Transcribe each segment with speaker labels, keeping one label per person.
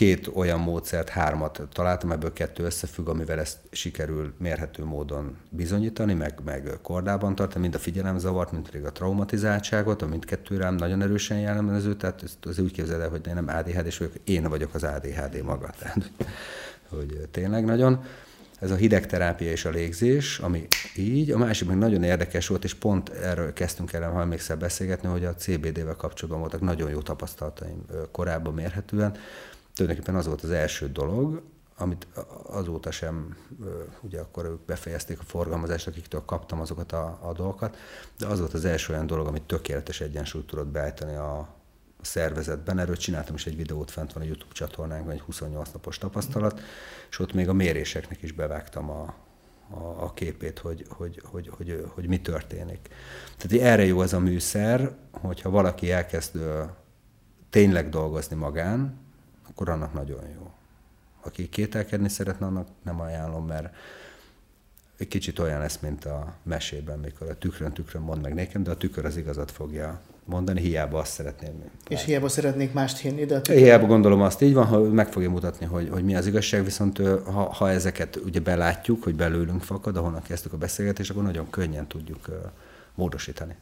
Speaker 1: két olyan módszert, hármat találtam, ebből kettő összefügg, amivel ezt sikerül mérhető módon bizonyítani, meg, meg kordában tartani, mind a figyelemzavart, mind pedig a traumatizáltságot, a mindkettő rám nagyon erősen jellemző, tehát ezt az úgy képzeld el, hogy én nem ADHD-s vagyok, én vagyok az ADHD maga. Tehát, hogy tényleg nagyon. Ez a hidegterápia és a légzés, ami így, a másik meg nagyon érdekes volt, és pont erről kezdtünk el, ha emlékszel beszélgetni, hogy a CBD-vel kapcsolatban voltak nagyon jó tapasztalataim korábban mérhetően, tulajdonképpen az volt az első dolog, amit azóta sem, ugye akkor ők befejezték a forgalmazást, akiktől kaptam azokat a, a dolgokat, de az volt az első olyan dolog, amit tökéletes egyensúlyt tudott beállítani a, szervezetben. Erről csináltam is egy videót, fent van a YouTube csatornánkban, egy 28 napos tapasztalat, és ott még a méréseknek is bevágtam a, a, a képét, hogy, hogy, hogy, hogy, hogy mi történik. Tehát erre jó ez a műszer, hogyha valaki elkezd tényleg dolgozni magán, akkor annak nagyon jó. Aki kételkedni szeretne, annak nem ajánlom, mert egy kicsit olyan lesz, mint a mesében, mikor a tükrön tükrön mond meg nekem, de a tükör az igazat fogja mondani, hiába azt szeretném.
Speaker 2: És látni. hiába szeretnék mást hinni, de a
Speaker 1: tükör... Hiába gondolom azt így van, ha meg fogja mutatni, hogy, hogy mi az igazság, viszont ha, ha ezeket ugye belátjuk, hogy belőlünk fakad, ahonnan kezdtük a beszélgetést, akkor nagyon könnyen tudjuk módosítani.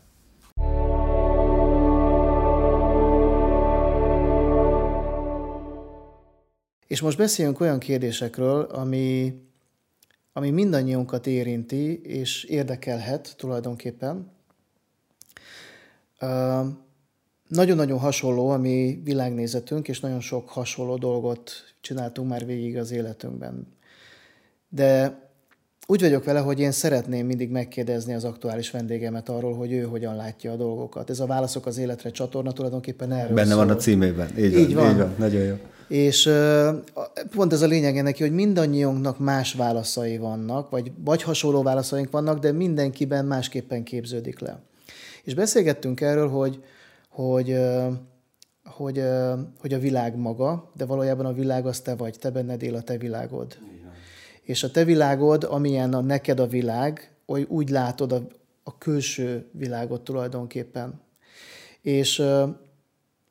Speaker 2: És most beszéljünk olyan kérdésekről, ami, ami mindannyiunkat érinti, és érdekelhet tulajdonképpen. Nagyon-nagyon hasonló a mi világnézetünk, és nagyon sok hasonló dolgot csináltunk már végig az életünkben. De úgy vagyok vele, hogy én szeretném mindig megkérdezni az aktuális vendégemet arról, hogy ő hogyan látja a dolgokat. Ez a Válaszok az Életre csatorna tulajdonképpen erről
Speaker 1: Benne
Speaker 2: szól.
Speaker 1: van a címében. Így, így van, van. Így van. Nagyon jó.
Speaker 2: És pont ez a lényege neki, hogy mindannyiunknak más válaszai vannak, vagy, vagy hasonló válaszaink vannak, de mindenkiben másképpen képződik le. És beszélgettünk erről, hogy, hogy, hogy, hogy a világ maga, de valójában a világ az te vagy, te benned él a te világod. Igen. És a te világod, amilyen a neked a világ, úgy látod a, a külső világot tulajdonképpen. És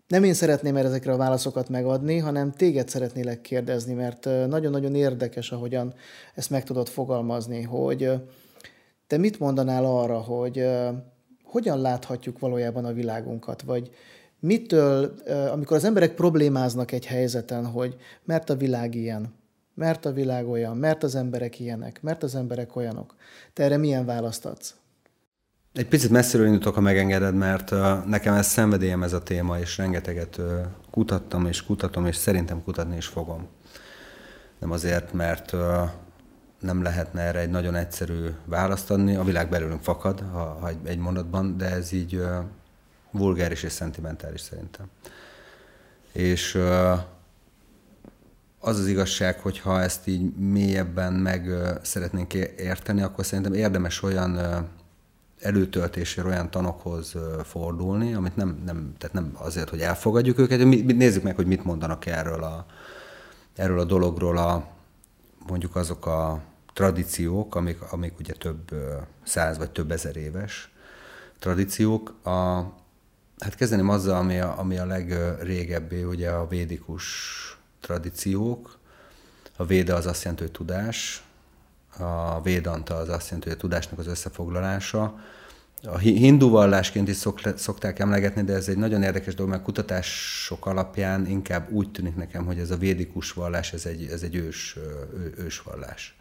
Speaker 2: nem én szeretném erre ezekre a válaszokat megadni, hanem téged szeretnélek kérdezni, mert nagyon-nagyon érdekes, ahogyan ezt meg tudod fogalmazni, hogy te mit mondanál arra, hogy hogyan láthatjuk valójában a világunkat, vagy mitől, amikor az emberek problémáznak egy helyzeten, hogy mert a világ ilyen, mert a világ olyan, mert az emberek ilyenek, mert az emberek olyanok. Te erre milyen választ adsz?
Speaker 1: Egy picit messziről indítok, ha megengeded, mert nekem ez szenvedélyem ez a téma, és rengeteget kutattam, és kutatom, és szerintem kutatni is fogom. Nem azért, mert nem lehetne erre egy nagyon egyszerű választ adni. A világ belőlünk fakad, ha, ha egy, egy mondatban, de ez így uh, vulgáris és szentimentális szerintem. És uh, az az igazság, hogy ha ezt így mélyebben meg uh, szeretnénk érteni, akkor szerintem érdemes olyan előtöltésére olyan tanokhoz fordulni, amit nem, nem, tehát nem azért, hogy elfogadjuk őket, mi, nézzük meg, hogy mit mondanak erről a, erről a dologról a, mondjuk azok a tradíciók, amik, amik ugye több száz vagy több ezer éves tradíciók. A, hát kezdeném azzal, ami a, ami a legrégebbi, ugye a védikus tradíciók. A véda az azt jelenti, hogy tudás, a védanta az azt jelenti, hogy a tudásnak az összefoglalása. A hindu vallásként is szokták emlegetni, de ez egy nagyon érdekes dolog, mert kutatások alapján inkább úgy tűnik nekem, hogy ez a védikus vallás, ez egy, ez egy ős, ős vallás.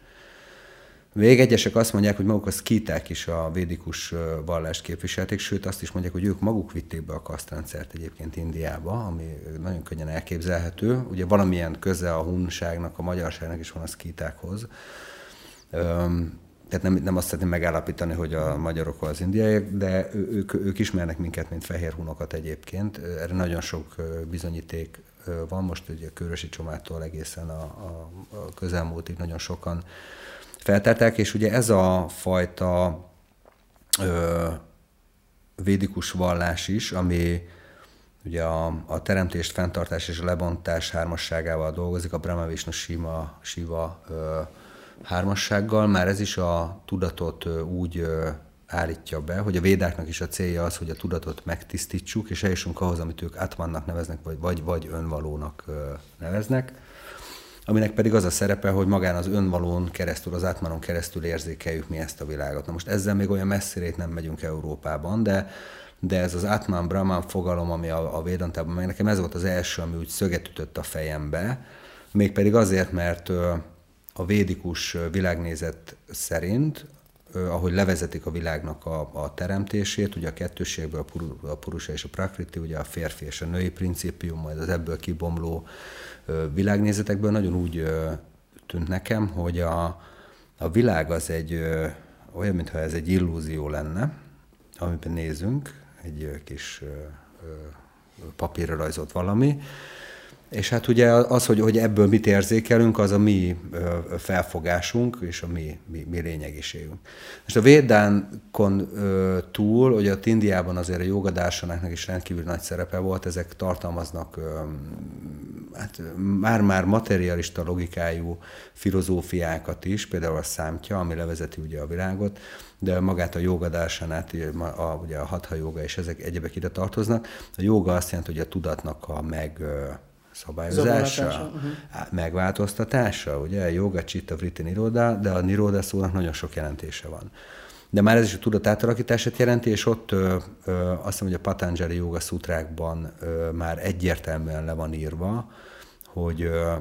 Speaker 1: Még egyesek azt mondják, hogy maguk a szkíták is a védikus vallást képviselték, sőt azt is mondják, hogy ők maguk vitték be a kasztrendszert egyébként Indiába, ami nagyon könnyen elképzelhető. Ugye valamilyen köze a hunságnak, a magyarságnak is van a szkítákhoz tehát nem, nem azt szeretném megállapítani, hogy a magyarok az indiaiak, de ők, ők ismernek minket, mint fehér hunokat egyébként. Erre nagyon sok bizonyíték van, most ugye Körösi Csomától egészen a, a, a közelmúltig nagyon sokan feltárták, és ugye ez a fajta ö, védikus vallás is, ami ugye a, a teremtést, fenntartás és a lebontás hármasságával dolgozik, a Brahma Vishnu Shiva, Shiva ö, hármassággal, már ez is a tudatot úgy állítja be, hogy a védáknak is a célja az, hogy a tudatot megtisztítsuk, és eljussunk ahhoz, amit ők átmannak neveznek, vagy, vagy, vagy önvalónak neveznek, aminek pedig az a szerepe, hogy magán az önvalón keresztül, az átmanon keresztül érzékeljük mi ezt a világot. Na most ezzel még olyan messzirét nem megyünk Európában, de de ez az Atman Brahman fogalom, ami a, a Védantában meg nekem ez volt az első, ami úgy szöget ütött a fejembe, mégpedig azért, mert a védikus világnézet szerint, ahogy levezetik a világnak a, a teremtését, ugye a kettőségből a, pur, a purusa és a prakriti, ugye a férfi és a női principium, majd az ebből kibomló világnézetekből. Nagyon úgy tűnt nekem, hogy a, a világ az egy olyan, mintha ez egy illúzió lenne, amiben nézünk, egy kis papírra rajzolt valami, és hát ugye az, hogy, hogy ebből mit érzékelünk, az a mi felfogásunk és a mi, mi, mi lényegiségünk. Most a Védánkon túl, hogy a Indiában azért a jogadársanáknak is rendkívül nagy szerepe volt, ezek tartalmaznak hát már-már materialista logikájú filozófiákat is, például a számtja, ami levezeti ugye a világot, de magát a jogadásánát, a, ugye a hatha joga és ezek egyebek ide tartoznak. A joga azt jelenti, hogy a tudatnak a meg szabályozása, uh-huh. megváltoztatása, ugye, joga, chitta, vritti, niroda, de a niroda szónak nagyon sok jelentése van. De már ez is a tudat átalakítását jelenti, és ott ö, ö, azt hiszem, hogy a Patanjali joga szutrákban ö, már egyértelműen le van írva, hogy ö,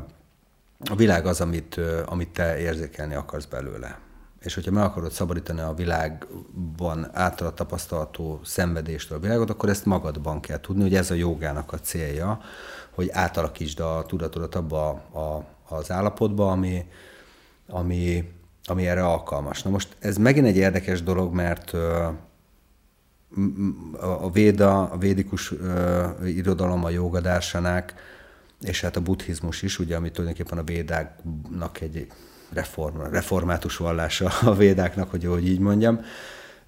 Speaker 1: a világ az, amit, ö, amit te érzékelni akarsz belőle. És hogyha meg akarod szabadítani a világban által tapasztalható szenvedéstől a világot, akkor ezt magadban kell tudni, hogy ez a jogának a célja, hogy átalakítsd a tudatodat abba a, az állapotba, ami, ami, ami erre alkalmas. Na most ez megint egy érdekes dolog, mert a véda, a védikus irodalom, a jogadársanák, és hát a buddhizmus is, ugye, ami tulajdonképpen a védáknak egy reform, református vallása a védáknak, hogy, hogy így mondjam,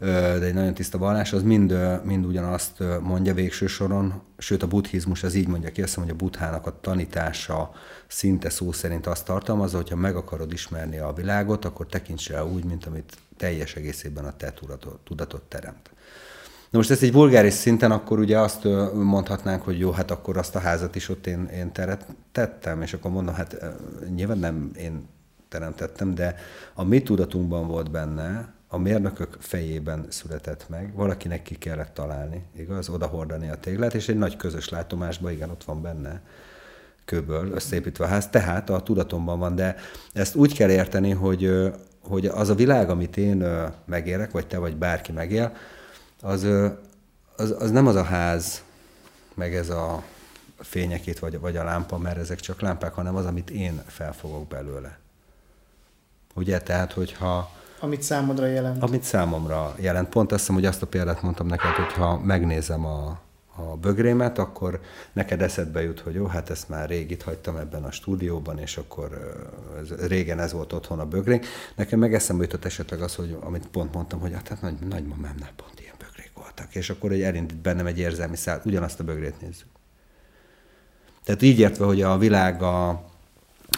Speaker 1: de egy nagyon tiszta vallás, az mind, mind ugyanazt mondja végső soron, sőt a buddhizmus az így mondja ki, azt hogy a buddhának a tanítása szinte szó szerint azt tartalmazza, hogyha meg akarod ismerni a világot, akkor tekints rá úgy, mint amit teljes egészében a te tudatot teremt. Na most ezt egy vulgáris szinten akkor ugye azt mondhatnánk, hogy jó, hát akkor azt a házat is ott én, én teret, tettem, és akkor mondom, hát nyilván nem én teremtettem, de a mi tudatunkban volt benne, a mérnökök fejében született meg, valakinek ki kellett találni, igaz, odahordani a téglát, és egy nagy közös látomásban, igen, ott van benne kőből összeépítve a ház, tehát a tudatomban van, de ezt úgy kell érteni, hogy, hogy az a világ, amit én megélek, vagy te, vagy bárki megél, az, az, az nem az a ház, meg ez a fényekét, vagy, vagy a lámpa, mert ezek csak lámpák, hanem az, amit én felfogok belőle. Ugye, tehát, hogyha
Speaker 2: amit számodra jelent.
Speaker 1: Amit számomra jelent. Pont azt hiszem, hogy azt a példát mondtam neked, hogy ha megnézem a, a bögrémet, akkor neked eszedbe jut, hogy jó, hát ezt már rég itt hagytam ebben a stúdióban, és akkor ez, régen ez volt otthon a bögrénk. Nekem meg eszembe jutott esetleg az, hogy amit pont mondtam, hogy hát, hát nagy, nagymamámnál pont ilyen bögrék voltak, és akkor egy elindít bennem egy érzelmi szál, ugyanazt a bögrét nézzük. Tehát így értve, hogy a világ a,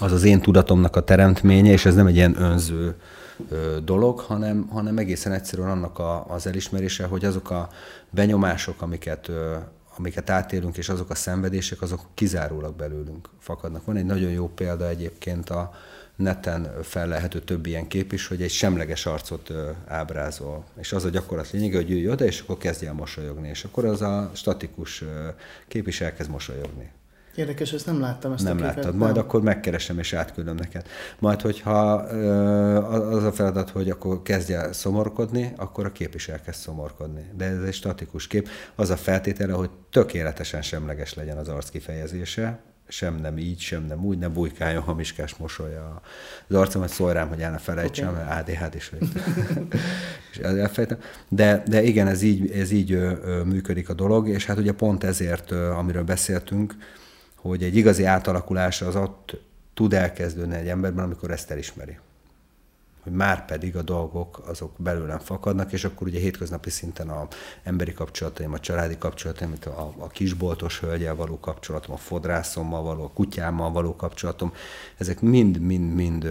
Speaker 1: az az én tudatomnak a teremtménye, és ez nem egy ilyen önző dolog, hanem, hanem egészen egyszerűen annak a, az elismerése, hogy azok a benyomások, amiket, amiket átélünk, és azok a szenvedések, azok kizárólag belőlünk fakadnak. Van egy nagyon jó példa egyébként a neten felelhető több ilyen kép is, hogy egy semleges arcot ábrázol. És az a gyakorlat lényege, hogy jöjj oda, és akkor kezdj el mosolyogni. És akkor az a statikus kép is elkezd mosolyogni.
Speaker 2: Érdekes, ezt nem láttam ezt
Speaker 1: Nem a láttad, majd nem. akkor megkeresem és átküldöm neked. Majd, hogyha az a feladat, hogy akkor kezdje el szomorkodni, akkor a kép is elkezd szomorkodni. De ez egy statikus kép. Az a feltétele, hogy tökéletesen semleges legyen az arc kifejezése, sem nem így, sem nem úgy, ne bujkáljon hamiskás mosolya az arcom, hogy szólj rám, hogy el ne felejtsem, okay. ADHD is vagy. és elfejtem. De, de igen, ez így, ez így működik a dolog, és hát ugye pont ezért, amiről beszéltünk, hogy egy igazi átalakulás az ott tud elkezdődni egy emberben, amikor ezt elismeri. Hogy már pedig a dolgok azok belőlem fakadnak, és akkor ugye hétköznapi szinten a emberi kapcsolataim, a családi kapcsolataim, a, a kisboltos hölgyel való kapcsolatom, a fodrászommal való, a kutyámmal való kapcsolatom, ezek mind-mind-mind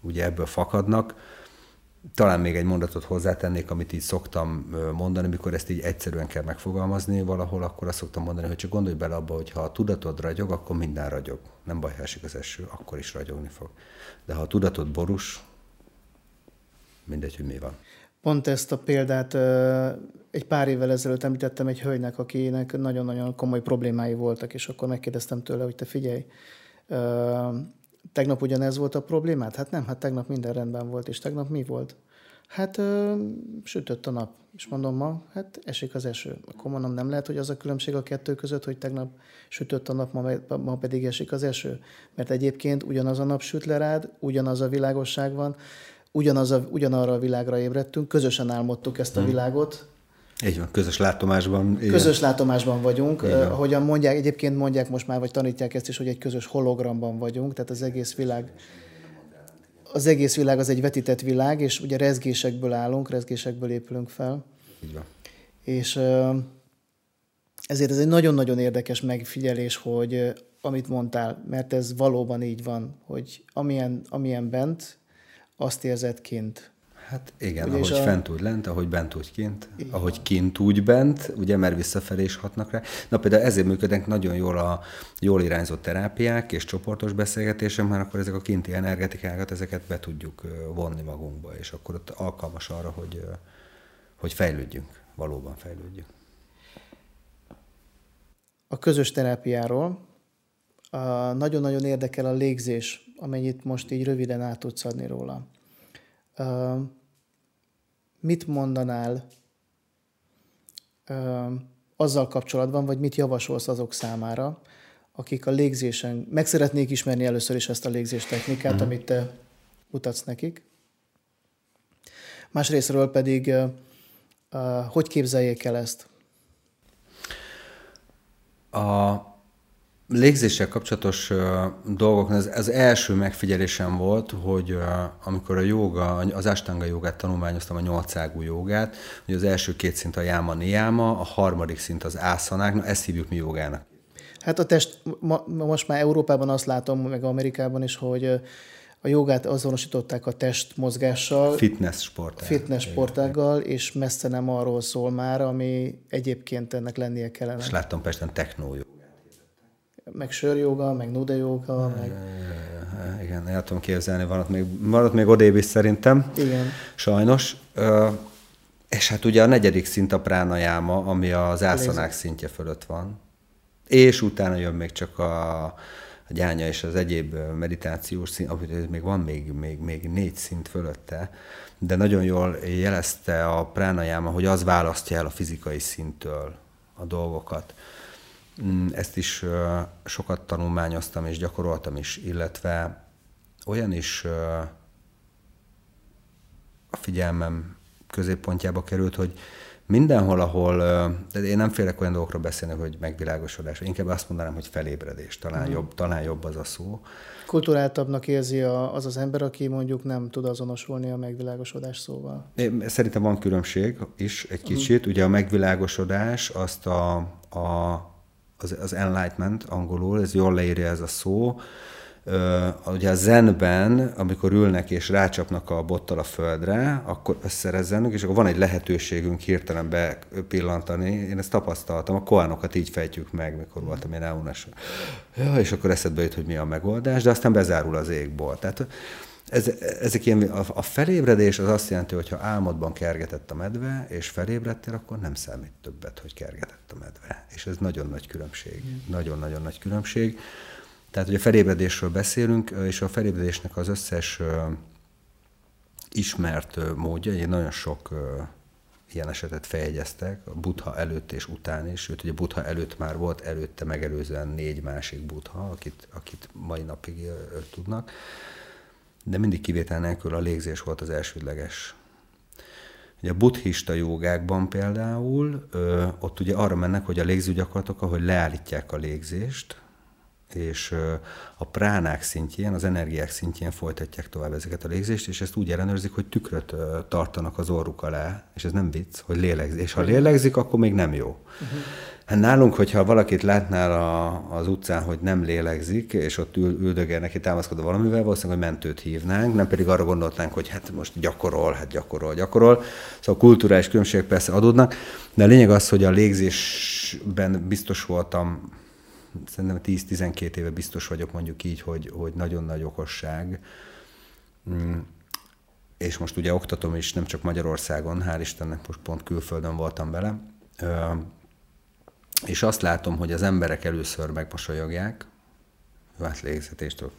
Speaker 1: ugye ebből fakadnak, talán még egy mondatot hozzátennék, amit így szoktam mondani, mikor ezt így egyszerűen kell megfogalmazni valahol, akkor azt szoktam mondani, hogy csak gondolj bele abba, hogy ha a tudatod ragyog, akkor minden ragyog. Nem baj, ha esik az eső, akkor is ragyogni fog. De ha a tudatod borús, mindegy, hogy mi van.
Speaker 2: Pont ezt a példát egy pár évvel ezelőtt említettem egy hölgynek, akinek nagyon-nagyon komoly problémái voltak, és akkor megkérdeztem tőle, hogy te figyelj, tegnap ugyanez volt a problémát? Hát nem, hát tegnap minden rendben volt, és tegnap mi volt? Hát ö, sütött a nap, és mondom ma, hát esik az eső. Akkor mondom, nem lehet, hogy az a különbség a kettő között, hogy tegnap sütött a nap, ma, ma pedig esik az eső. Mert egyébként ugyanaz a nap süt le rád, ugyanaz a világosság van, ugyanaz a, ugyanarra a világra ébredtünk, közösen álmodtuk ezt a hmm. világot.
Speaker 1: Így van, közös látomásban.
Speaker 2: Igen. Közös látomásban vagyunk. Ahogyan mondják, egyébként mondják most már, vagy tanítják ezt is, hogy egy közös hologramban vagyunk, tehát az egész világ az egész világ az egy vetített világ, és ugye rezgésekből állunk, rezgésekből épülünk fel.
Speaker 1: Így van.
Speaker 2: És ezért ez egy nagyon-nagyon érdekes megfigyelés, hogy amit mondtál, mert ez valóban így van, hogy amilyen, amilyen bent, azt érzed kint.
Speaker 1: Hát igen, ugye ahogy a... fent úgy lent, ahogy bent úgy kint, igen. ahogy kint úgy bent, ugye, mert visszafelé is hatnak rá. Na például ezért működnek nagyon jól a jól irányzott terápiák és csoportos beszélgetések, mert akkor ezek a kinti energetikákat, ezeket be tudjuk vonni magunkba, és akkor ott alkalmas arra, hogy, hogy fejlődjünk, valóban fejlődjünk.
Speaker 2: A közös terápiáról nagyon-nagyon érdekel a légzés, amennyit most így röviden át tudsz adni róla mit mondanál azzal kapcsolatban, vagy mit javasolsz azok számára, akik a légzésen, meg szeretnék ismerni először is ezt a légzés technikát, uh-huh. amit te mutatsz nekik. Másrésztről pedig, hogy képzeljék el ezt?
Speaker 1: A légzéssel kapcsolatos dolgok, az, az első megfigyelésem volt, hogy amikor a joga, az astanga jogát tanulmányoztam, a nyolcágú jogát, hogy az első két szint a jáma niáma, a harmadik szint az ászanák, na ezt hívjuk mi jogának.
Speaker 2: Hát a test, ma, most már Európában azt látom, meg Amerikában is, hogy a jogát azonosították a testmozgással.
Speaker 1: Fitness sportággal.
Speaker 2: Fitness sportággal, és messze nem arról szól már, ami egyébként ennek lennie kellene.
Speaker 1: És láttam Pesten technó
Speaker 2: meg sörjoga, meg nude joga, meg...
Speaker 1: Igen, el tudom képzelni, ott még, ott még odébb is szerintem.
Speaker 2: Igen.
Speaker 1: Sajnos. És hát ugye a negyedik szint a pránajáma, ami az ászanák szintje fölött van. És utána jön még csak a, a gyánya és az egyéb meditációs szint, ahogy még van még, még, még négy szint fölötte, de nagyon jól jelezte a pránajáma, hogy az választja el a fizikai szinttől a dolgokat. Mm, ezt is sokat tanulmányoztam és gyakoroltam is, illetve olyan is a figyelmem középpontjába került, hogy mindenhol, ahol, de én nem félek olyan dolgokról beszélni, hogy megvilágosodás, inkább azt mondanám, hogy felébredés, talán, mm. jobb, talán jobb az a szó.
Speaker 2: Kulturáltabbnak érzi az az ember, aki mondjuk nem tud azonosulni a megvilágosodás szóval.
Speaker 1: Én, szerintem van különbség is egy kicsit. Mm. Ugye a megvilágosodás azt a, a az, az enlightenment angolul, ez jól leírja ez a szó, Uh, ugye a zenben, amikor ülnek és rácsapnak a bottal a földre, akkor összerezzenünk, és akkor van egy lehetőségünk hirtelen bepillantani. Én ezt tapasztaltam, a koánokat így fejtjük meg, mikor voltam én elunás. Ja, és akkor eszedbe jut, hogy mi a megoldás, de aztán bezárul az égból. Tehát ez, ezek ilyen, a, a felébredés az azt jelenti, hogy ha álmodban kergetett a medve, és felébredtél, akkor nem számít többet, hogy kergetett a medve. És ez nagyon nagy különbség. Nagyon-nagyon nagy különbség. Tehát, hogy a felébredésről beszélünk, és a felébredésnek az összes ismert módja, én nagyon sok ilyen esetet feljegyeztek, a Buddha előtt és után is, sőt, ugye Buddha előtt már volt, előtte megelőzően négy másik Buddha, akit, akit mai napig tudnak de mindig kivétel nélkül a légzés volt az elsődleges. Ugye a buddhista jogákban például, ö, ott ugye arra mennek, hogy a légzőgyakorlatok, ahogy leállítják a légzést, és ö, a pránák szintjén, az energiák szintjén folytatják tovább ezeket a légzést, és ezt úgy ellenőrzik, hogy tükröt ö, tartanak az orruk alá, és ez nem vicc, hogy lélegzik. És ha lélegzik, akkor még nem jó. Uh-huh. Hát nálunk, hogyha valakit látnál a, az utcán, hogy nem lélegzik, és ott ül, üldögél neki támaszkodva valamivel, valószínűleg, hogy mentőt hívnánk, nem pedig arra gondoltánk, hogy hát most gyakorol, hát gyakorol, gyakorol. Szóval kulturális különbségek persze adódnak, de a lényeg az, hogy a légzésben biztos voltam, szerintem 10-12 éve biztos vagyok mondjuk így, hogy, hogy nagyon nagy okosság. Mm. És most ugye oktatom is, nem csak Magyarországon, hál' Istennek most pont külföldön voltam vele és azt látom, hogy az emberek először megmosolyogják, hát légzetéstől.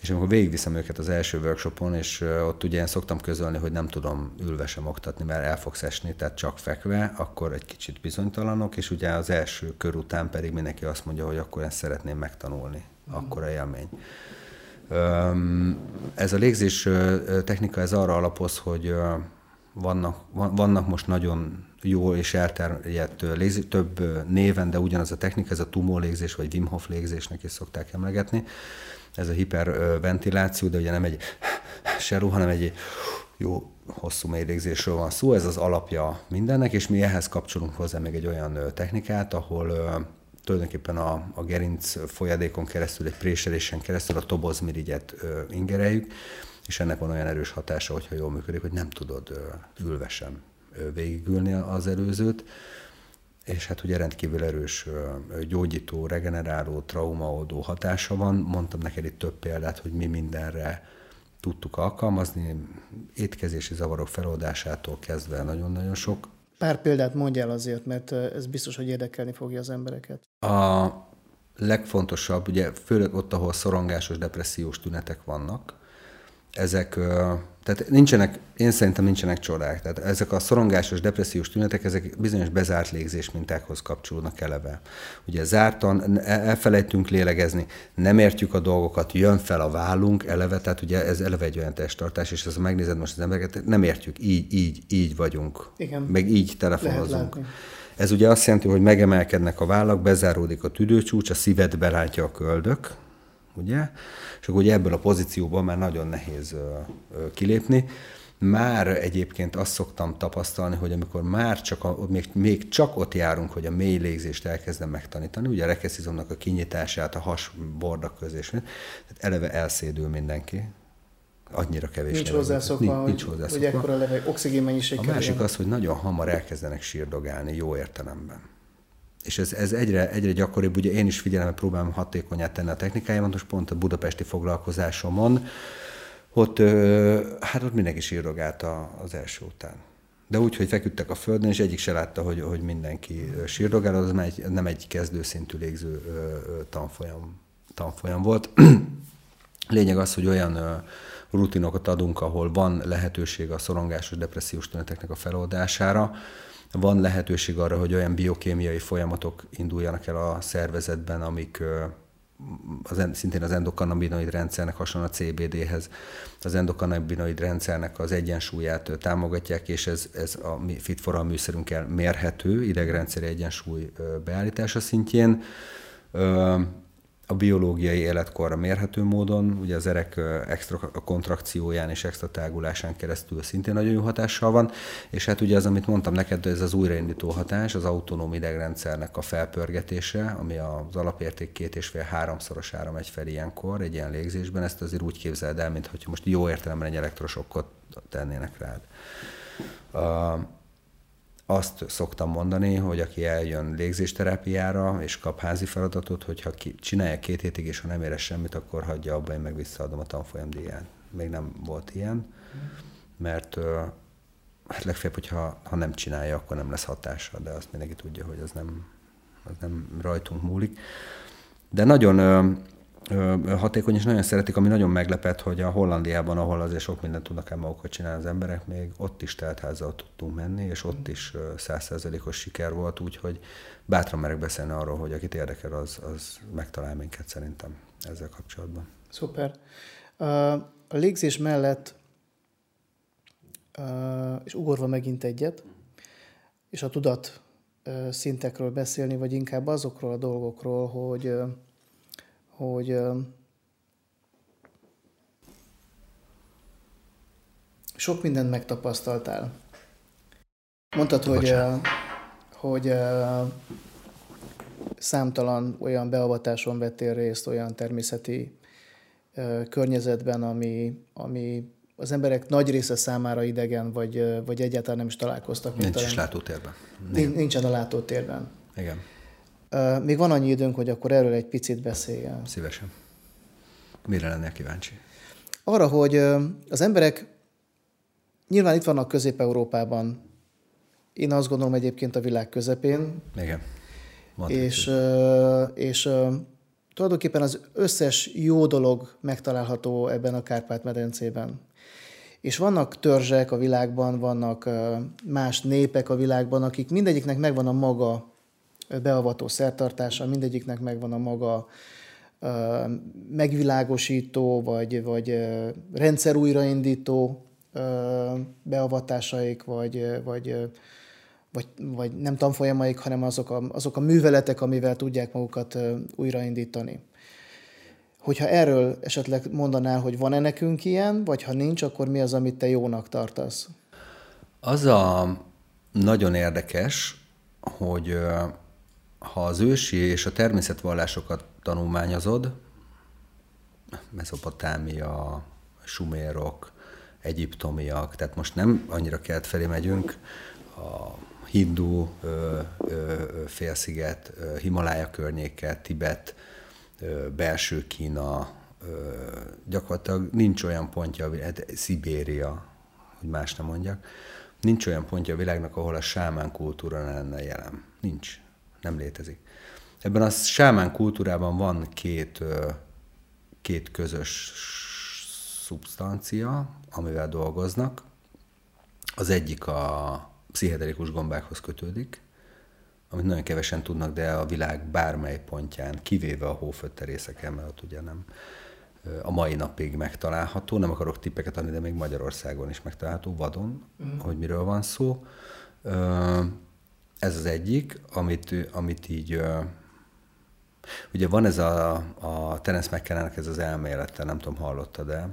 Speaker 1: És amikor végigviszem őket az első workshopon, és ott ugye én szoktam közölni, hogy nem tudom ülve sem oktatni, mert el fogsz esni, tehát csak fekve, akkor egy kicsit bizonytalanok, és ugye az első kör után pedig mindenki azt mondja, hogy akkor ezt szeretném megtanulni. Akkor a élmény. Ez a légzés technika, ez arra alapoz, hogy vannak, vannak most nagyon jó és elterjedt légzés, több néven, de ugyanaz a technika, ez a tumorlégzés, vagy Wim Hof légzésnek is szokták emlegetni. Ez a hiperventiláció, de ugye nem egy seru, hanem egy jó hosszú mély légzésről van szó, ez az alapja mindennek, és mi ehhez kapcsolunk hozzá még egy olyan technikát, ahol tulajdonképpen a, a gerinc folyadékon keresztül, egy préselésen keresztül a tobozmirigyet ingereljük, és ennek van olyan erős hatása, hogyha jól működik, hogy nem tudod ülve sem végigülni az előzőt, és hát ugye rendkívül erős gyógyító, regeneráló, traumaoldó hatása van. Mondtam neked itt több példát, hogy mi mindenre tudtuk alkalmazni, étkezési zavarok feloldásától kezdve nagyon-nagyon sok.
Speaker 2: Pár példát mondjál azért, mert ez biztos, hogy érdekelni fogja az embereket.
Speaker 1: A legfontosabb, ugye főleg ott, ahol szorongásos, depressziós tünetek vannak, ezek, tehát nincsenek, én szerintem nincsenek csodák. Tehát ezek a szorongásos, depressziós tünetek, ezek bizonyos bezárt légzés mintákhoz kapcsolódnak eleve. Ugye zártan, elfelejtünk lélegezni, nem értjük a dolgokat, jön fel a vállunk eleve, tehát ugye ez eleve egy olyan testtartás, és ezt megnézed most az embereket, nem értjük, így, így, így vagyunk. Igen. Meg így telefonozunk. Ez ugye azt jelenti, hogy megemelkednek a vállak, bezáródik a tüdőcsúcs, a szíved belátja a köldök, ugye? És akkor ugye ebből a pozícióból már nagyon nehéz kilépni. Már egyébként azt szoktam tapasztalni, hogy amikor már csak, a, még, még csak ott járunk, hogy a mély légzést elkezdem megtanítani, ugye a rekeszizomnak a kinyitását, a has bordak közé, tehát eleve elszédül mindenki, annyira kevés
Speaker 2: nincs hozzászokva, nincs, nincs hozzászokva. hogy ekkora leveg, oxigénmennyiség
Speaker 1: A másik az, hogy nagyon hamar elkezdenek sírdogálni, jó értelemben és ez, ez egyre, egyre gyakoribb, ugye én is figyelem, próbálom hatékonyát tenni a technikájában, most pont a budapesti foglalkozásomon, ott, hát ott mindenki sírdogált az első után. De úgy, hogy feküdtek a földön, és egyik se látta, hogy, hogy mindenki sírdogál, az már egy, nem egy kezdőszintű légző tanfolyam, tanfolyam volt. Lényeg az, hogy olyan rutinokat adunk, ahol van lehetőség a szorongásos depressziós tüneteknek a feloldására, van lehetőség arra, hogy olyan biokémiai folyamatok induljanak el a szervezetben, amik az, szintén az endokannabinoid rendszernek hasonló a CBD-hez, az endokannabinoid rendszernek az egyensúlyát támogatják, és ez, ez a fit for műszerünkkel mérhető idegrendszeri egyensúly beállítása szintjén a biológiai életkorra mérhető módon, ugye az erek extra kontrakcióján és extra tágulásán keresztül szintén nagyon jó hatással van, és hát ugye az, amit mondtam neked, ez az újraindító hatás, az autonóm idegrendszernek a felpörgetése, ami az alapérték két és fél háromszorosára megy fel ilyenkor, egy ilyen légzésben, ezt azért úgy képzeld el, mintha most jó értelemben egy elektrosokkot tennének rád. Uh, azt szoktam mondani, hogy aki eljön légzésterápiára és kap házi feladatot, hogyha ki, csinálja két hétig, és ha nem ér semmit, akkor hagyja abba, én meg visszaadom a tanfolyam díján. Még nem volt ilyen, mert hát legfeljebb, hogyha ha nem csinálja, akkor nem lesz hatása, de azt mindenki tudja, hogy az nem, az nem rajtunk múlik. De nagyon hatékony, és nagyon szeretik, ami nagyon meglepett, hogy a Hollandiában, ahol azért sok mindent tudnak el magukat csinálni az emberek, még ott is teltházzal tudtunk menni, és ott is százszerzelékos siker volt, úgyhogy bátran merek beszélni arról, hogy akit érdekel, az, az megtalál minket szerintem ezzel kapcsolatban.
Speaker 2: Szuper. A légzés mellett, és ugorva megint egyet, és a tudat szintekről beszélni, vagy inkább azokról a dolgokról, hogy hogy sok mindent megtapasztaltál. Mondtad, hogy, hogy számtalan olyan beavatáson vettél részt, olyan természeti környezetben, ami, ami az emberek nagy része számára idegen, vagy, vagy egyáltalán nem is találkoztak.
Speaker 1: Nincs is látótérben.
Speaker 2: Nincs, nincsen a látótérben.
Speaker 1: Igen.
Speaker 2: Még van annyi időnk, hogy akkor erről egy picit beszéljen.
Speaker 1: Szívesen. Mire lennél kíváncsi?
Speaker 2: Arra, hogy az emberek nyilván itt vannak Közép-Európában, én azt gondolom egyébként a világ közepén.
Speaker 1: Igen.
Speaker 2: Van és, és tulajdonképpen az összes jó dolog megtalálható ebben a Kárpát-medencében. És vannak törzsek a világban, vannak más népek a világban, akik mindegyiknek megvan a maga beavató szertartása, mindegyiknek megvan a maga megvilágosító, vagy, vagy rendszer újraindító beavatásaik, vagy, vagy, vagy, vagy nem tanfolyamaik, hanem azok a, azok a műveletek, amivel tudják magukat újraindítani. Hogyha erről esetleg mondanál, hogy van-e nekünk ilyen, vagy ha nincs, akkor mi az, amit te jónak tartasz?
Speaker 1: Az a nagyon érdekes, hogy ha az ősi és a természetvallásokat tanulmányozod, Mezopotámia, sumérok, egyiptomiak, tehát most nem annyira kelt felé megyünk, a hindu ö, ö, félsziget, ö, Himalája környéke, Tibet, ö, belső Kína, ö, gyakorlatilag nincs olyan pontja, hát Szibéria, hogy más nem mondjak, nincs olyan pontja a világnak, ahol a sámán kultúra lenne jelen. Nincs nem létezik. Ebben a sámán kultúrában van két, két közös szubstancia, amivel dolgoznak. Az egyik a pszichedelikus gombákhoz kötődik, amit nagyon kevesen tudnak, de a világ bármely pontján, kivéve a hófötterészeken, mert ott ugye nem a mai napig megtalálható, nem akarok tippeket adni, de még Magyarországon is megtalálható, vadon, mm. hogy miről van szó. Ez az egyik, amit, amit így Ugye van ez a, a Terence mckenna ez az elmélete, nem tudom, hallottad de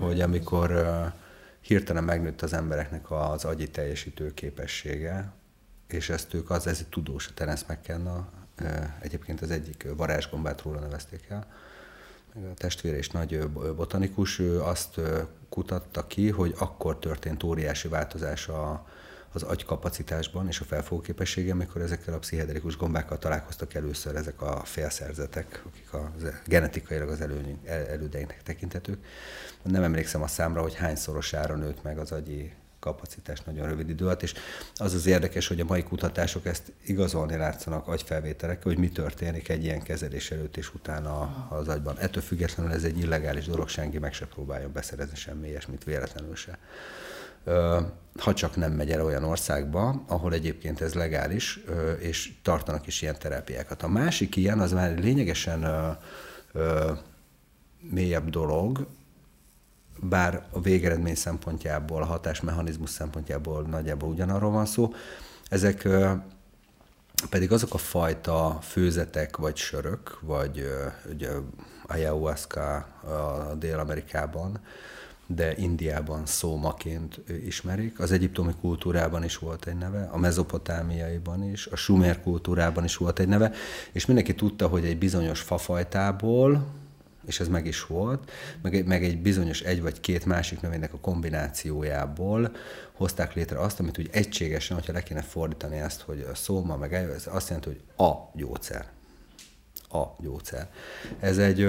Speaker 1: hogy amikor uh, hirtelen megnőtt az embereknek az agyi teljesítő képessége, és ezt ők az, ez egy tudós, a Terence McKenna, egyébként az egyik varázsgombát róla nevezték el, a testvére is nagy botanikus, ő azt kutatta ki, hogy akkor történt óriási változás a, az agykapacitásban és a felfogóképességen, amikor ezekkel a pszichedelikus gombákkal találkoztak először ezek a félszerzetek, akik a genetikailag az előny, elődeinek tekintetők. Nem emlékszem a számra, hogy hányszorosára nőtt meg az agyi kapacitás nagyon rövid idő alatt, és az az érdekes, hogy a mai kutatások ezt igazolni látszanak agyfelvételek, hogy mi történik egy ilyen kezelés előtt és utána az agyban. Ettől függetlenül ez egy illegális dolog, senki meg se próbáljon beszerezni semmi ilyesmit véletlenül se ha csak nem megy el olyan országba, ahol egyébként ez legális, és tartanak is ilyen terápiákat. A másik ilyen, az már lényegesen mélyebb dolog, bár a végeredmény szempontjából, a hatásmechanizmus szempontjából nagyjából ugyanarról van szó, ezek pedig azok a fajta főzetek, vagy sörök, vagy ugye, ayahuasca a Dél-Amerikában, de Indiában szómaként ismerik. Az egyiptomi kultúrában is volt egy neve, a mezopotámiaiban is, a sumer kultúrában is volt egy neve, és mindenki tudta, hogy egy bizonyos fafajtából, és ez meg is volt, meg egy, meg egy bizonyos egy vagy két másik növénynek a kombinációjából hozták létre azt, amit úgy egységesen, hogyha le kéne fordítani ezt, hogy a szóma meg ez azt jelenti, hogy a gyógyszer. A gyógyszer. Ez egy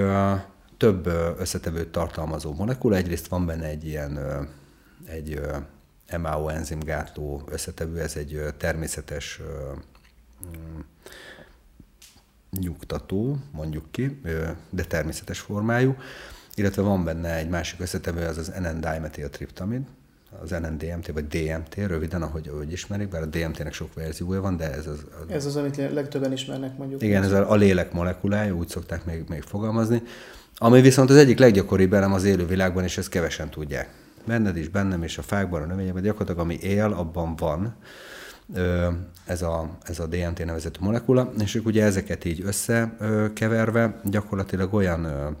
Speaker 1: több összetevőt tartalmazó molekula. Egyrészt van benne egy ilyen egy MAO enzimgátló összetevő, ez egy természetes mm, nyugtató, mondjuk ki, de természetes formájú, illetve van benne egy másik összetevő, az az NN-dimetiltriptamid, az NNDMT, vagy DMT, röviden, ahogy, ahogy ismerik, bár a DMT-nek sok verziója van, de ez az...
Speaker 2: Az, ez az, amit legtöbben ismernek mondjuk.
Speaker 1: Igen, ez a, a lélek molekulája, úgy szokták még, még fogalmazni. Ami viszont az egyik leggyakoribb elem az élővilágban, és ezt kevesen tudják. Benned is, bennem is, a fákban, a növényekben, gyakorlatilag ami él, abban van ez a, ez a DMT nevezetű molekula, és ők ugye ezeket így összekeverve gyakorlatilag olyan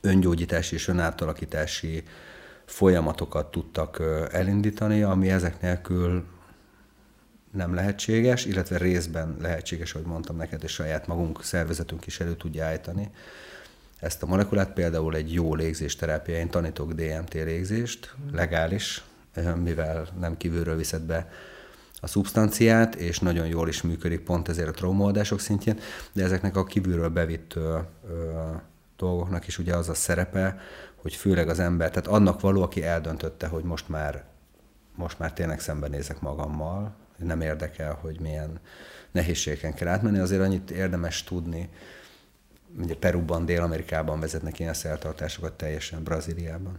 Speaker 1: öngyógyítási és önátalakítási folyamatokat tudtak elindítani, ami ezek nélkül nem lehetséges, illetve részben lehetséges, ahogy mondtam neked, és saját magunk szervezetünk is elő tudja állítani ezt a molekulát. Például egy jó légzésterápia, én tanítok DMT légzést, legális, mivel nem kívülről viszed be a szubstanciát, és nagyon jól is működik pont ezért a traumaoldások szintjén, de ezeknek a kívülről bevitt ö, ö, dolgoknak is ugye az a szerepe, hogy főleg az ember, tehát annak való, aki eldöntötte, hogy most már, most már tényleg szembenézek magammal, nem érdekel, hogy milyen nehézségeken kell átmenni, azért annyit érdemes tudni, ugye Peruban, Dél-Amerikában vezetnek ilyen szertartásokat, teljesen Brazíliában,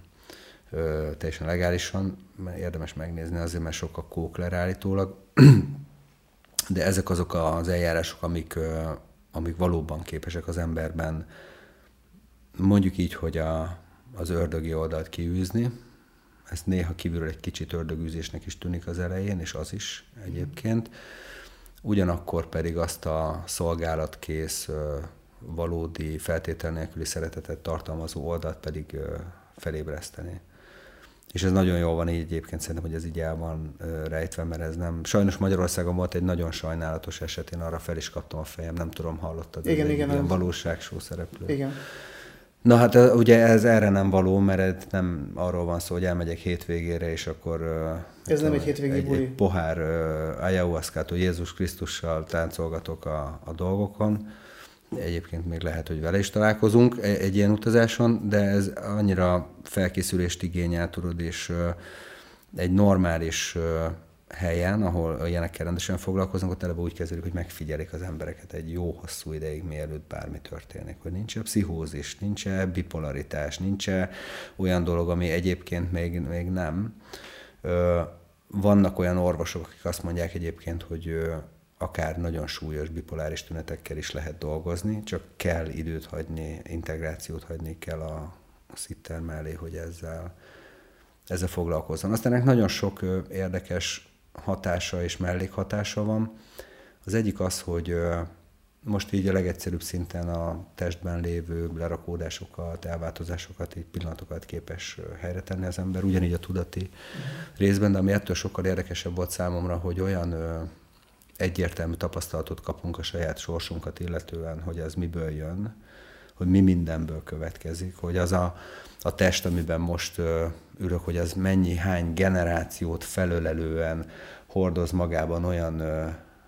Speaker 1: ö, teljesen legálisan, érdemes megnézni azért, mert sok a kókler állítólag, de ezek azok az eljárások, amik, amik valóban képesek az emberben mondjuk így, hogy a, az ördögi oldalt kiűzni, ez néha kívülről egy kicsit ördögűzésnek is tűnik az elején, és az is egyébként. Ugyanakkor pedig azt a szolgálatkész, valódi, feltétel nélküli szeretetet tartalmazó oldalt pedig felébreszteni. És ez nagyon jól van így egyébként, szerintem, hogy ez így el van rejtve, mert ez nem... Sajnos Magyarországon volt egy nagyon sajnálatos eset, én arra fel is kaptam a fejem, nem tudom, hallottad?
Speaker 2: Igen, igen.
Speaker 1: Ilyen valóságsó szereplő.
Speaker 2: Igen.
Speaker 1: Na hát ugye ez erre nem való, mert nem arról van szó, hogy elmegyek hétvégére, és akkor...
Speaker 2: Ez nem egy hétvégi
Speaker 1: egy,
Speaker 2: buli.
Speaker 1: egy pohár uh, ayahuasca Jézus Krisztussal táncolgatok a, a dolgokon. Egyébként még lehet, hogy vele is találkozunk egy, egy ilyen utazáson, de ez annyira felkészülést igényel, tudod, és egy normális helyen, ahol ilyenekkel rendesen foglalkoznak, ott eleve úgy kezelik, hogy megfigyelik az embereket egy jó hosszú ideig, mielőtt bármi történik. Hogy nincs-e pszichózis, nincs-e bipolaritás, nincs-e olyan dolog, ami egyébként még, még nem. Vannak olyan orvosok, akik azt mondják egyébként, hogy akár nagyon súlyos bipoláris tünetekkel is lehet dolgozni, csak kell időt hagyni, integrációt hagyni kell a, a szitter mellé, hogy ezzel, ezzel foglalkozzon. Aztán ennek nagyon sok érdekes hatása és mellékhatása van. Az egyik az, hogy most így a legegyszerűbb szinten a testben lévő lerakódásokat, elváltozásokat, egy pillanatokat képes helyre tenni az ember, ugyanígy a tudati uh-huh. részben, de ami ettől sokkal érdekesebb volt számomra, hogy olyan egyértelmű tapasztalatot kapunk a saját sorsunkat illetően, hogy ez miből jön, hogy mi mindenből következik, hogy az a, a test, amiben most ülök, hogy az mennyi, hány generációt felölelően hordoz magában olyan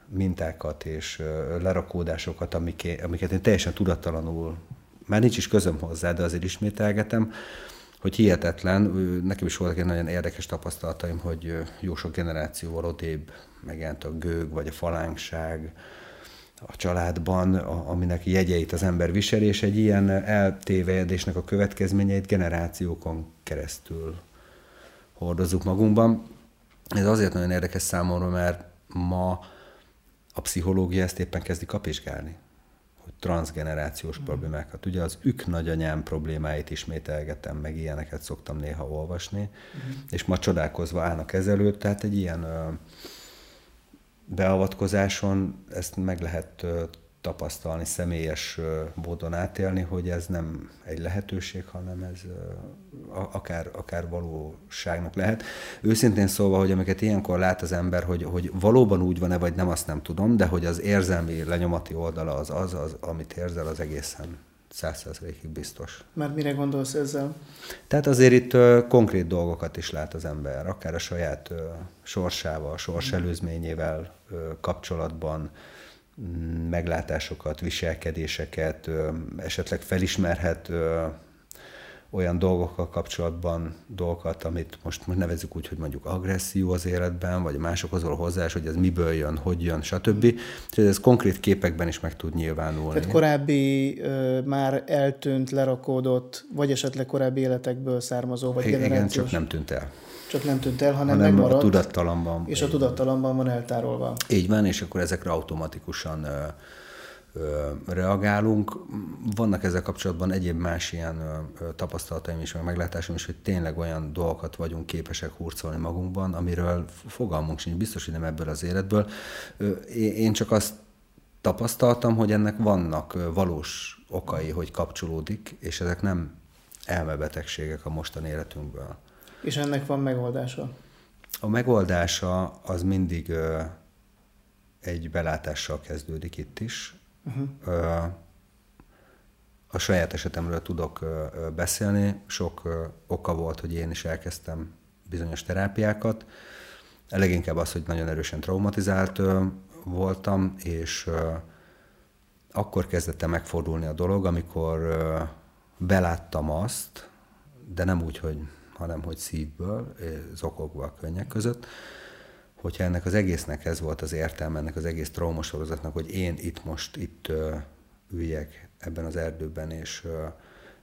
Speaker 1: mintákat és lerakódásokat, amiket én teljesen tudattalanul, már nincs is közöm hozzá, de azért ismételgetem, hogy hihetetlen, nekem is voltak egy nagyon érdekes tapasztalataim, hogy jó sok generációval odébb megjelent a gőg, vagy a falánkság, a családban, aminek jegyeit az ember visel, és egy ilyen eltévejedésnek a következményeit generációkon keresztül hordozzuk magunkban. Ez azért nagyon érdekes számomra, mert ma a pszichológia ezt éppen kezdi kapizsgálni hogy transgenerációs mm. problémákat. Ugye az ük nagyanyám problémáit ismételgetem, meg ilyeneket szoktam néha olvasni, mm. és ma csodálkozva állnak ezelőtt, tehát egy ilyen beavatkozáson ezt meg lehet tapasztalni, személyes módon átélni, hogy ez nem egy lehetőség, hanem ez akár, akár valóságnak lehet. Őszintén szólva, hogy amiket ilyenkor lát az ember, hogy, hogy valóban úgy van-e, vagy nem, azt nem tudom, de hogy az érzelmi lenyomati oldala az az, az amit érzel, az egészen százszerzelékig biztos.
Speaker 2: Mert mire gondolsz ezzel?
Speaker 1: Tehát azért itt uh, konkrét dolgokat is lát az ember, akár a saját uh, sorsával, sorselőzményével uh, kapcsolatban, mm, meglátásokat, viselkedéseket, esetleg felismerhet olyan dolgokkal kapcsolatban dolgokat, amit most nevezük úgy, hogy mondjuk agresszió az életben, vagy másokhoz való hozzáállás, hogy ez miből jön, hogy jön, stb. Tehát ez konkrét képekben is meg tud nyilvánulni.
Speaker 2: Tehát korábbi ö, már eltűnt, lerakódott, vagy esetleg korábbi életekből származó, vagy
Speaker 1: Igen, generációs. csak nem tűnt el.
Speaker 2: Csak nem tűnt el, hanem, hanem megmaradt.
Speaker 1: a tudattalamban.
Speaker 2: És a tudattalamban van eltárolva.
Speaker 1: Így van, és akkor ezekre automatikusan reagálunk. Vannak ezzel kapcsolatban egyéb más ilyen tapasztalataim is, meg meglátásom is, hogy tényleg olyan dolgokat vagyunk képesek hurcolni magunkban, amiről fogalmunk sincs, biztos, hogy nem ebből az életből. Én csak azt tapasztaltam, hogy ennek vannak valós okai, hogy kapcsolódik, és ezek nem elmebetegségek a mostani életünkből.
Speaker 2: És ennek van megoldása?
Speaker 1: A megoldása az mindig egy belátással kezdődik itt is. Uh-huh. A saját esetemről tudok beszélni. Sok oka volt, hogy én is elkezdtem bizonyos terápiákat. Leginkább az, hogy nagyon erősen traumatizált voltam, és akkor kezdett el megfordulni a dolog, amikor beláttam azt, de nem úgy, hogy, hanem hogy szívből, zokogva a könnyek között, hogyha ennek az egésznek ez volt az értelme, ennek az egész traumasorozatnak, hogy én itt most itt üljek ebben az erdőben, és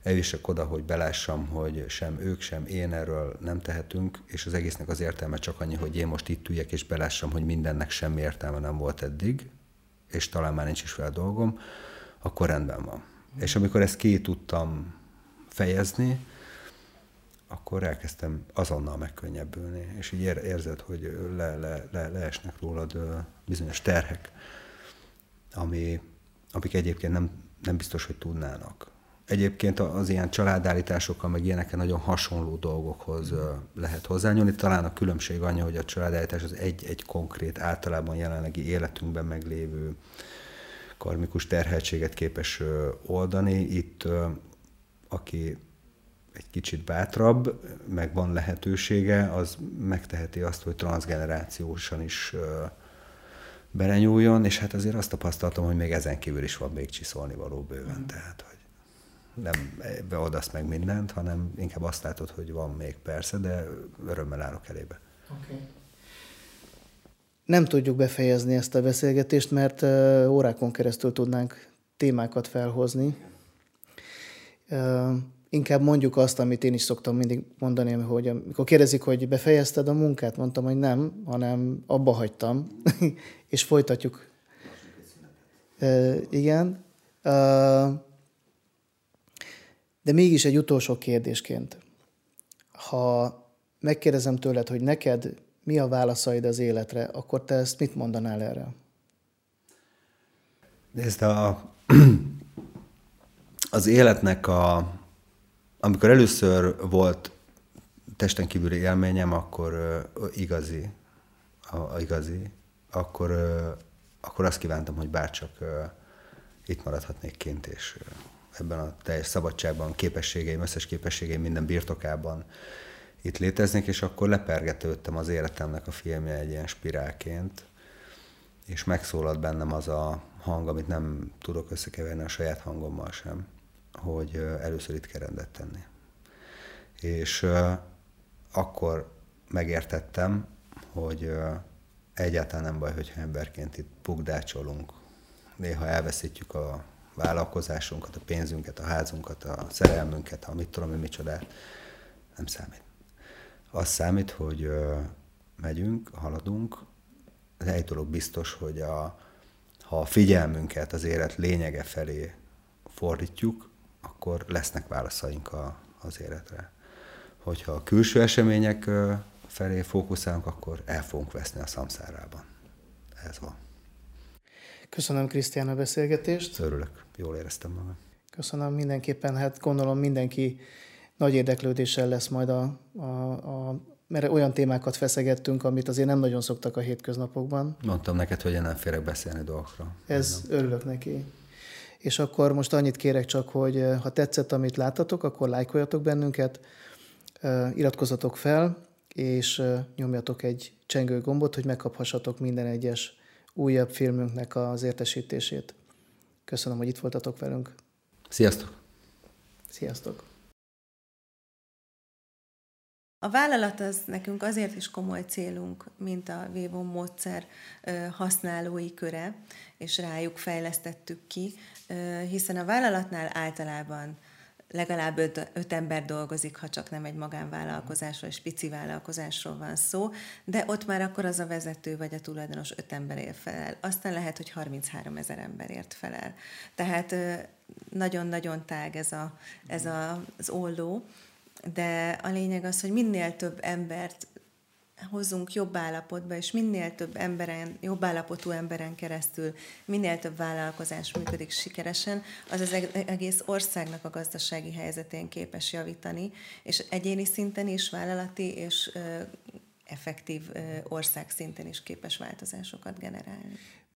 Speaker 1: elvisek oda, hogy belássam, hogy sem ők, sem én erről nem tehetünk, és az egésznek az értelme csak annyi, hogy én most itt üljek, és belássam, hogy mindennek semmi értelme nem volt eddig, és talán már nincs is fel dolgom, akkor rendben van. És amikor ezt ki tudtam fejezni, akkor elkezdtem azonnal megkönnyebbülni, és így érzed, hogy le, le, le, leesnek rólad bizonyos terhek, ami, amik egyébként nem, nem biztos, hogy tudnának. Egyébként az ilyen családállításokkal, meg ilyeneken nagyon hasonló dolgokhoz lehet hozzányúlni. Talán a különbség annyi, hogy a családállítás az egy-egy konkrét, általában jelenlegi életünkben meglévő karmikus terheltséget képes oldani. Itt, aki egy kicsit bátrabb, meg van lehetősége, az megteheti azt, hogy transgenerációsan is belenyúljon, és hát azért azt tapasztaltam, hogy még ezen kívül is van még csiszolni való bőven, mm. tehát hogy nem beoldasz meg mindent, hanem inkább azt látod, hogy van még persze, de örömmel állok elébe. Okay.
Speaker 2: Nem tudjuk befejezni ezt a beszélgetést, mert órákon keresztül tudnánk témákat felhozni. Inkább mondjuk azt, amit én is szoktam mindig mondani, hogy amikor kérdezik, hogy befejezted a munkát, mondtam, hogy nem, hanem abba hagytam, és folytatjuk. igen. De mégis egy utolsó kérdésként. Ha megkérdezem tőled, hogy neked mi a válaszaid az életre, akkor te ezt mit mondanál erre?
Speaker 1: Nézd, a, az életnek a, amikor először volt testen kívüli élményem, akkor uh, igazi, a, a igazi, akkor, uh, akkor azt kívántam, hogy bárcsak uh, itt maradhatnék kint, és uh, ebben a teljes szabadságban, képességeim, összes képességeim minden birtokában itt léteznék, és akkor lepergetődtem az életemnek a filmje egy ilyen spirálként, és megszólalt bennem az a hang, amit nem tudok összekeverni a saját hangommal sem, hogy először itt kell rendet tenni. És akkor megértettem, hogy egyáltalán nem baj, hogyha emberként itt bukdácsolunk. Néha elveszítjük a vállalkozásunkat, a pénzünket, a házunkat, a szerelmünket, a mit tudom én micsodát. Nem számít. Az számít, hogy megyünk, haladunk, de egy dolog biztos, hogy a, ha a figyelmünket az élet lényege felé fordítjuk, akkor lesznek válaszaink a, az életre. Hogyha a külső események felé fókuszálunk, akkor el fogunk veszni a szamszárában. Ez van.
Speaker 2: Köszönöm Krisztián a beszélgetést.
Speaker 1: Örülök, jól éreztem magam.
Speaker 2: Köszönöm mindenképpen, hát gondolom mindenki nagy érdeklődéssel lesz majd a, a, a mert olyan témákat feszegettünk, amit azért nem nagyon szoktak a hétköznapokban.
Speaker 1: Mondtam neked, hogy én nem férek beszélni dolgokra.
Speaker 2: Ez nem. örülök neki. És akkor most annyit kérek csak, hogy eh, ha tetszett, amit láttatok, akkor lájkoljatok bennünket, eh, iratkozzatok fel, és eh, nyomjatok egy csengő gombot, hogy megkaphassatok minden egyes újabb filmünknek az értesítését. Köszönöm, hogy itt voltatok velünk.
Speaker 1: Sziasztok!
Speaker 2: Sziasztok!
Speaker 3: A vállalat az nekünk azért is komoly célunk, mint a Vévon módszer használói köre, és rájuk fejlesztettük ki, hiszen a vállalatnál általában legalább öt, öt ember dolgozik, ha csak nem egy magánvállalkozásról, egy pici vállalkozásról van szó, de ott már akkor az a vezető vagy a tulajdonos öt ember ér felel. Aztán lehet, hogy 33 ezer emberért felel. Tehát nagyon-nagyon tág ez, a, ez a, az olló, de a lényeg az, hogy minél több embert hozzunk jobb állapotba, és minél több emberen, jobb állapotú emberen keresztül, minél több vállalkozás működik sikeresen, az az egész országnak a gazdasági helyzetén képes javítani, és egyéni szinten is, vállalati és effektív ország szinten is képes változásokat generálni.